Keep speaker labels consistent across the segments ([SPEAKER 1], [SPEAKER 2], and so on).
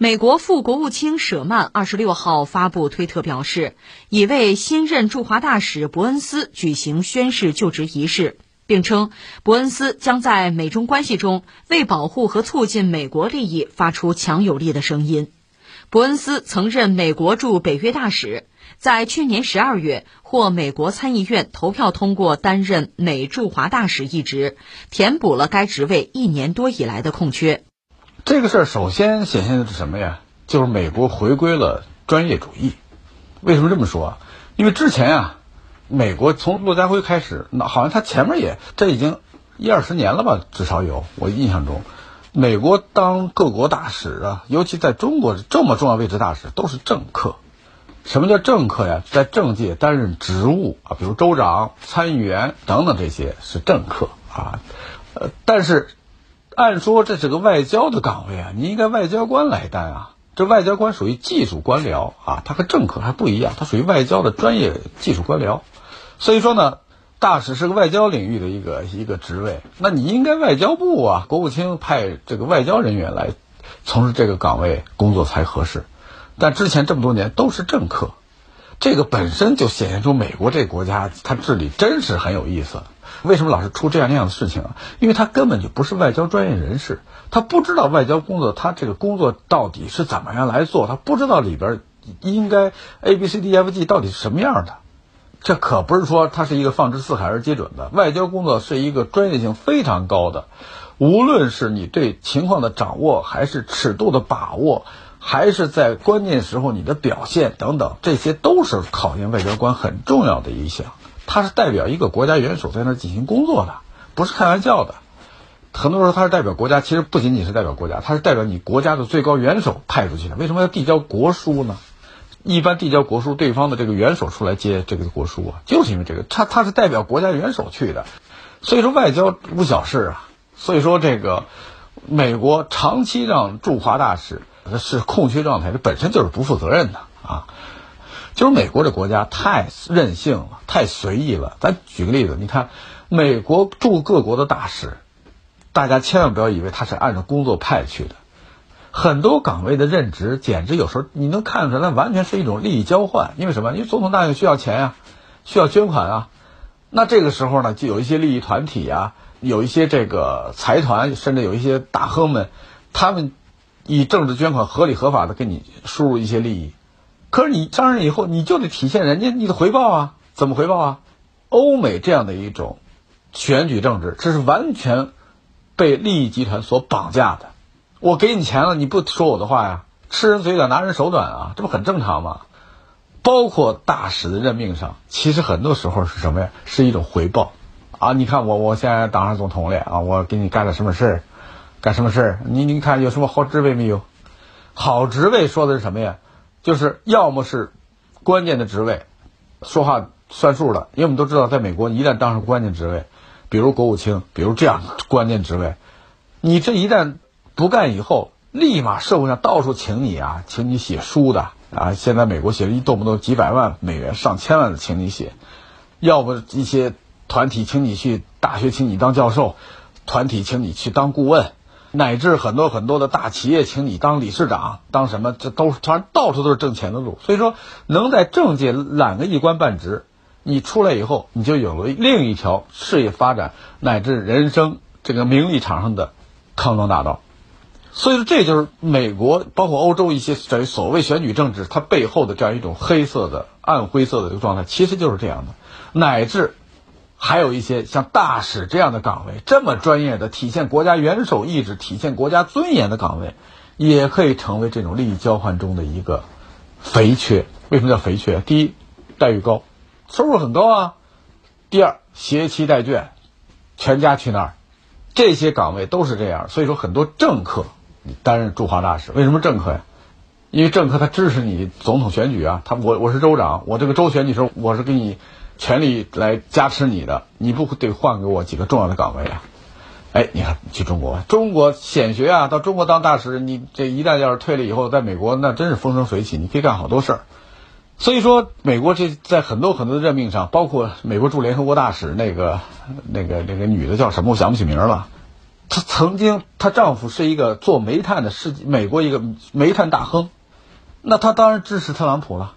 [SPEAKER 1] 美国副国务卿舍曼二十六号发布推特表示，已为新任驻华大使伯恩斯举行宣誓就职仪式，并称伯恩斯将在美中关系中为保护和促进美国利益发出强有力的声音。伯恩斯曾任美国驻北约大使，在去年十二月获美国参议院投票通过担任美驻华大使一职，填补了该职位一年多以来的空缺。
[SPEAKER 2] 这个事儿首先显现的是什么呀？就是美国回归了专业主义。为什么这么说？因为之前啊，美国从骆家辉开始，那好像他前面也这已经一二十年了吧，至少有我印象中，美国当各国大使啊，尤其在中国这么重要位置大使都是政客。什么叫政客呀？在政界担任职务啊，比如州长、参议员等等这些是政客啊。呃，但是。按说这是个外交的岗位啊，你应该外交官来担啊。这外交官属于技术官僚啊，他和政客还不一样，他属于外交的专业技术官僚。所以说呢，大使是个外交领域的一个一个职位，那你应该外交部啊，国务卿派这个外交人员来从事这个岗位工作才合适。但之前这么多年都是政客，这个本身就显现出美国这国家它治理真是很有意思。为什么老是出这样那样的事情啊？因为他根本就不是外交专业人士，他不知道外交工作，他这个工作到底是怎么样来做，他不知道里边应该 A B C D F G 到底是什么样的。这可不是说他是一个放之四海而皆准的。外交工作是一个专业性非常高的，无论是你对情况的掌握，还是尺度的把握，还是在关键时候你的表现等等，这些都是考验外交官很重要的一项。他是代表一个国家元首在那儿进行工作的，不是开玩笑的。很多人说他是代表国家，其实不仅仅是代表国家，他是代表你国家的最高元首派出去的。为什么要递交国书呢？一般递交国书，对方的这个元首出来接这个国书啊，就是因为这个，他他是代表国家元首去的。所以说外交无小事啊。所以说这个美国长期让驻华大使是空缺状态，这本身就是不负责任的啊。就是美国这国家太任性了，太随意了。咱举个例子，你看，美国驻各国的大使，大家千万不要以为他是按照工作派去的，很多岗位的任职，简直有时候你能看出来，那完全是一种利益交换。因为什么？因为总统大选需要钱呀，需要捐款啊。那这个时候呢，就有一些利益团体啊，有一些这个财团，甚至有一些大亨们，他们以政治捐款合理合法的给你输入一些利益。可是你上任以后，你就得体现人家你的回报啊？怎么回报啊？欧美这样的一种选举政治，这是完全被利益集团所绑架的。我给你钱了，你不说我的话呀？吃人嘴短，拿人手短啊，这不很正常吗？包括大使的任命上，其实很多时候是什么呀？是一种回报啊！你看我，我现在当上总统了啊，我给你干了什么事儿？干什么事儿？你你看有什么好职位没有？好职位说的是什么呀？就是要么是关键的职位，说话算数的，因为我们都知道，在美国一旦当上关键职位，比如国务卿，比如这样关键职位，你这一旦不干以后，立马社会上到处请你啊，请你写书的啊，现在美国写一动不动几百万美元、上千万的请你写，要不一些团体请你去大学，请你当教授，团体请你去当顾问。乃至很多很多的大企业请你当理事长，当什么，这都是反正到处都是挣钱的路。所以说，能在政界揽个一官半职，你出来以后，你就有了另一条事业发展乃至人生这个名利场上的康庄大道。所以说，这就是美国包括欧洲一些所谓选举政治它背后的这样一种黑色的暗灰色的一个状态，其实就是这样的，乃至。还有一些像大使这样的岗位，这么专业的体现国家元首意志、体现国家尊严的岗位，也可以成为这种利益交换中的一个肥缺。为什么叫肥缺？第一，待遇高，收入很高啊；第二，携妻带眷，全家去那儿，这些岗位都是这样。所以说，很多政客担任驻华大使，为什么政客呀？因为政客他支持你总统选举啊，他我我是州长，我这个州选举时候我是给你。权力来加持你的，你不得换给我几个重要的岗位啊？哎，你看去中国，中国显学啊，到中国当大使，你这一旦要是退了以后，在美国那真是风生水起，你可以干好多事儿。所以说，美国这在很多很多的任命上，包括美国驻联合国大使那个那个那个女的叫什么，我想不起名了。她曾经她丈夫是一个做煤炭的世美国一个煤炭大亨，那她当然支持特朗普了。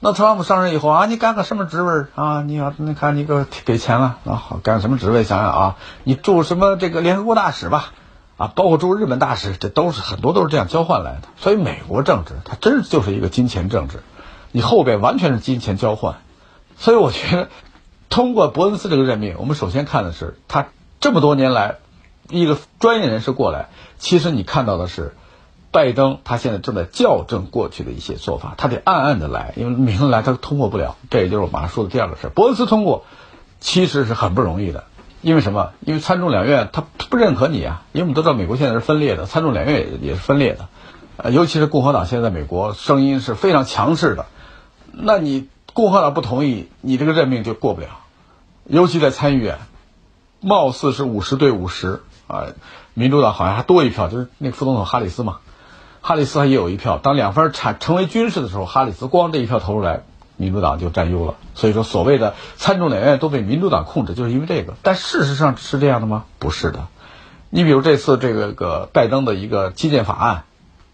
[SPEAKER 2] 那特朗普上任以后啊，你干个什么职位啊？你要你看你给给钱了啊？好干什么职位？想想啊，你驻什么这个联合国大使吧，啊，包括驻日本大使，这都是很多都是这样交换来的。所以美国政治它真就是一个金钱政治，你后边完全是金钱交换。所以我觉得，通过伯恩斯这个任命，我们首先看的是他这么多年来一个专业人士过来，其实你看到的是。拜登他现在正在校正过去的一些做法，他得暗暗的来，因为明来他通过不了。这也就是我马上说的第二个事儿。伯恩斯通过其实是很不容易的，因为什么？因为参众两院他不认可你啊，因为我们都知道美国现在是分裂的，参众两院也也是分裂的，呃，尤其是共和党现在美国声音是非常强势的，那你共和党不同意，你这个任命就过不了，尤其在参议院，貌似是五十对五十啊，民主党好像还多一票，就是那个副总统哈里斯嘛。哈里斯还也有一票。当两分产成为军事的时候，哈里斯光这一票投出来，民主党就占优了。所以说，所谓的参众两院都被民主党控制，就是因为这个。但事实上是这样的吗？不是的。你比如这次这个个拜登的一个基建法案，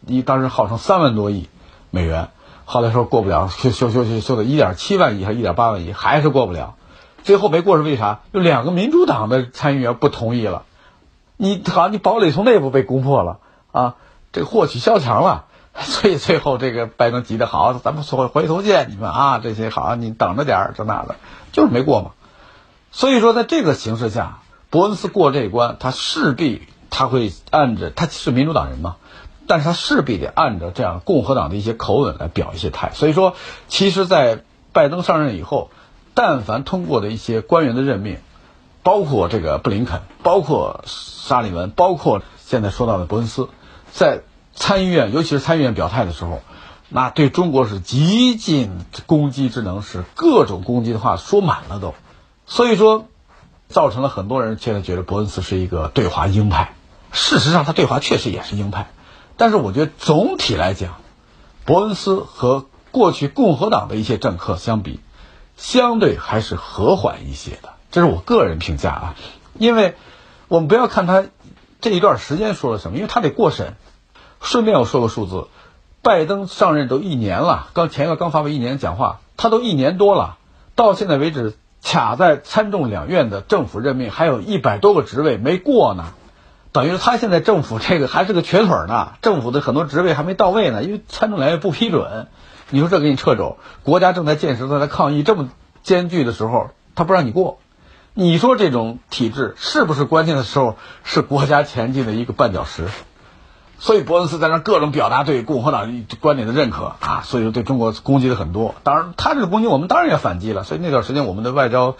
[SPEAKER 2] 你当时号称三万多亿美元，后来说过不了，修修修修修到一点七万亿还是一点八万亿，还是过不了。最后没过是为啥？有两个民主党的参议员不同意了。你好像你堡垒从内部被攻破了啊。这个获取萧墙了，所以最后这个拜登急得好，咱们回回头见，你们啊这些好，你等着点儿这那的，就是没过嘛。所以说，在这个形势下，伯恩斯过这一关，他势必他会按着他是民主党人嘛，但是他势必得按着这样共和党的一些口吻来表一些态。所以说，其实，在拜登上任以后，但凡通过的一些官员的任命，包括这个布林肯，包括沙利文，包括现在说到的伯恩斯。在参议院，尤其是参议院表态的时候，那对中国是极尽攻击之能，是各种攻击的话说满了都，所以说，造成了很多人现在觉得伯恩斯是一个对华鹰派。事实上，他对华确实也是鹰派，但是我觉得总体来讲，伯恩斯和过去共和党的一些政客相比，相对还是和缓一些的，这是我个人评价啊。因为我们不要看他这一段时间说了什么，因为他得过审。顺便我说个数字，拜登上任都一年了，刚前一个刚发布一年讲话，他都一年多了，到现在为止，卡在参众两院的政府任命还有一百多个职位没过呢，等于他现在政府这个还是个瘸腿呢，政府的很多职位还没到位呢，因为参众两院不批准，你说这给你撤走，国家正在建设、正在抗议这么艰巨的时候，他不让你过，你说这种体制是不是关键的时候是国家前进的一个绊脚石？所以伯恩斯在那各种表达对共和党观点的认可啊，所以说对中国攻击的很多。当然，他这个攻击我们当然也反击了。所以那段时间我们的外交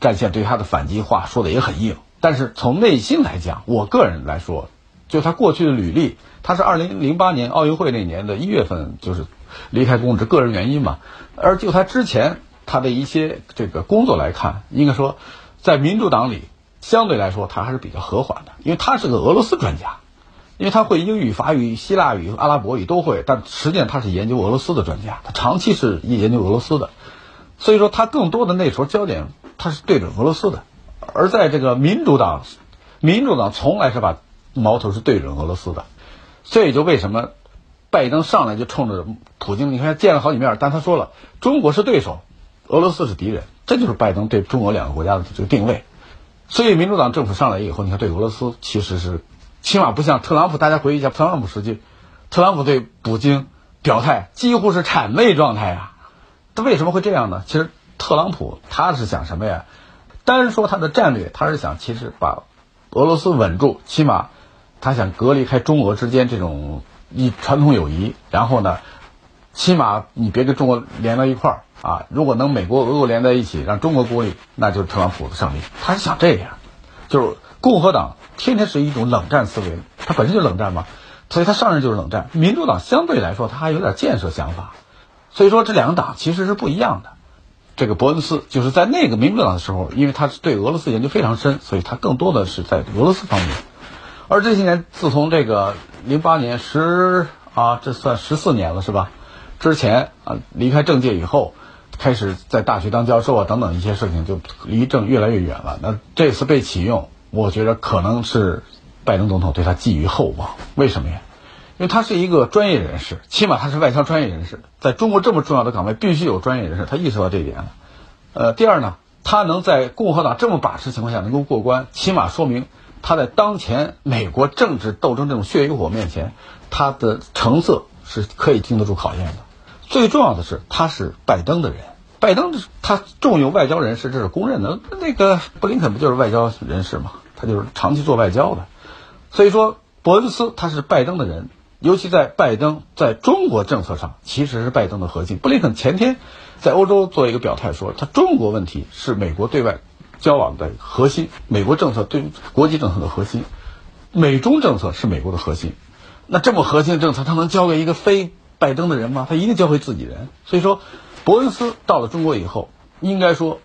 [SPEAKER 2] 战线对他的反击话说的也很硬。但是从内心来讲，我个人来说，就他过去的履历，他是二零零八年奥运会那年的一月份就是离开公职，个人原因嘛。而就他之前他的一些这个工作来看，应该说在民主党里相对来说他还是比较和缓的，因为他是个俄罗斯专家。因为他会英语、法语、希腊语、阿拉伯语都会，但实际上他是研究俄罗斯的专家，他长期是研究俄罗斯的，所以说他更多的那时候焦点他是对准俄罗斯的，而在这个民主党，民主党从来是把矛头是对准俄罗斯的，这也就为什么拜登上来就冲着普京，你看见了好几面，但他说了中国是对手，俄罗斯是敌人，这就是拜登对中俄两个国家的这个定位，所以民主党政府上来以后，你看对俄罗斯其实是。起码不像特朗普，大家回忆一下特朗普时期，特朗普对普京表态几乎是谄媚状态啊。他为什么会这样呢？其实特朗普他是想什么呀？单说他的战略，他是想其实把俄罗斯稳住，起码他想隔离开中俄之间这种一传统友谊，然后呢，起码你别跟中国连到一块儿啊。如果能美国俄国连在一起，让中国孤立，那就是特朗普的胜利。他是想这样，就是共和党。天天是一种冷战思维，他本身就冷战嘛，所以他上任就是冷战。民主党相对来说他还有点建设想法，所以说这两个党其实是不一样的。这个伯恩斯就是在那个民主党的时候，因为他是对俄罗斯研究非常深，所以他更多的是在俄罗斯方面。而这些年，自从这个零八年十啊，这算十四年了是吧？之前啊离开政界以后，开始在大学当教授啊等等一些事情，就离政越来越远了。那这次被启用。我觉得可能是拜登总统对他寄予厚望。为什么呀？因为他是一个专业人士，起码他是外交专业人士，在中国这么重要的岗位必须有专业人士，他意识到这一点了。呃，第二呢，他能在共和党这么把持情况下能够过关，起码说明他在当前美国政治斗争这种血与火面前，他的成色是可以经得住考验的。最重要的是，他是拜登的人，拜登他重用外交人士，这是公认的。那个布林肯不就是外交人士吗？他就是长期做外交的。所以说，伯恩斯他是拜登的人。尤其在拜登在中国政策上，其实是拜登的核心。布林肯前天在欧洲做一个表态，说他中国问题是美国对外交往的核心，美国政策对国际政策的核心，美中政策是美国的核心。那这么核心的政策，他能交给一个非拜登的人吗？他一定交给自己人。所以说，伯恩斯到了中国以后，应该说，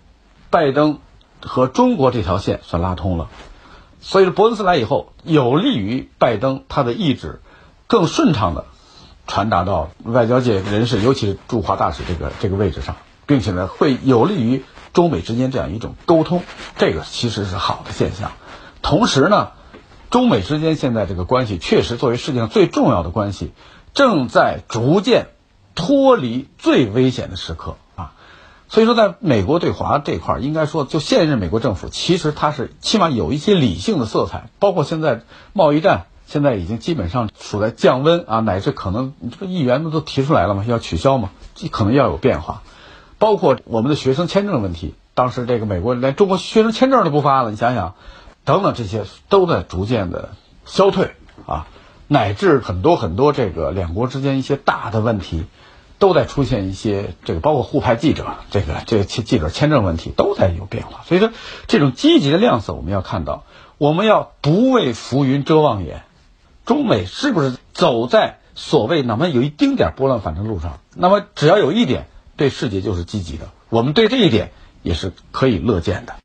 [SPEAKER 2] 拜登和中国这条线算拉通了。所以，伯恩斯来以后，有利于拜登他的意志。更顺畅的传达到外交界人士，尤其是驻华大使这个这个位置上，并且呢，会有利于中美之间这样一种沟通，这个其实是好的现象。同时呢，中美之间现在这个关系确实作为世界上最重要的关系，正在逐渐脱离最危险的时刻啊。所以说，在美国对华这块儿，应该说，就现任美国政府，其实它是起码有一些理性的色彩，包括现在贸易战。现在已经基本上处在降温啊，乃至可能这个议员们都提出来了嘛，要取消嘛，这可能要有变化。包括我们的学生签证问题，当时这个美国连中国学生签证都不发了，你想想，等等这些都在逐渐的消退啊，乃至很多很多这个两国之间一些大的问题，都在出现一些这个包括互派记者这个这个记者签证问题都在有变化。所以说，这种积极的亮色我们要看到，我们要不畏浮云遮望眼。中美是不是走在所谓哪怕有一丁点波澜反正路上？那么只要有一点对世界就是积极的，我们对这一点也是可以乐见的。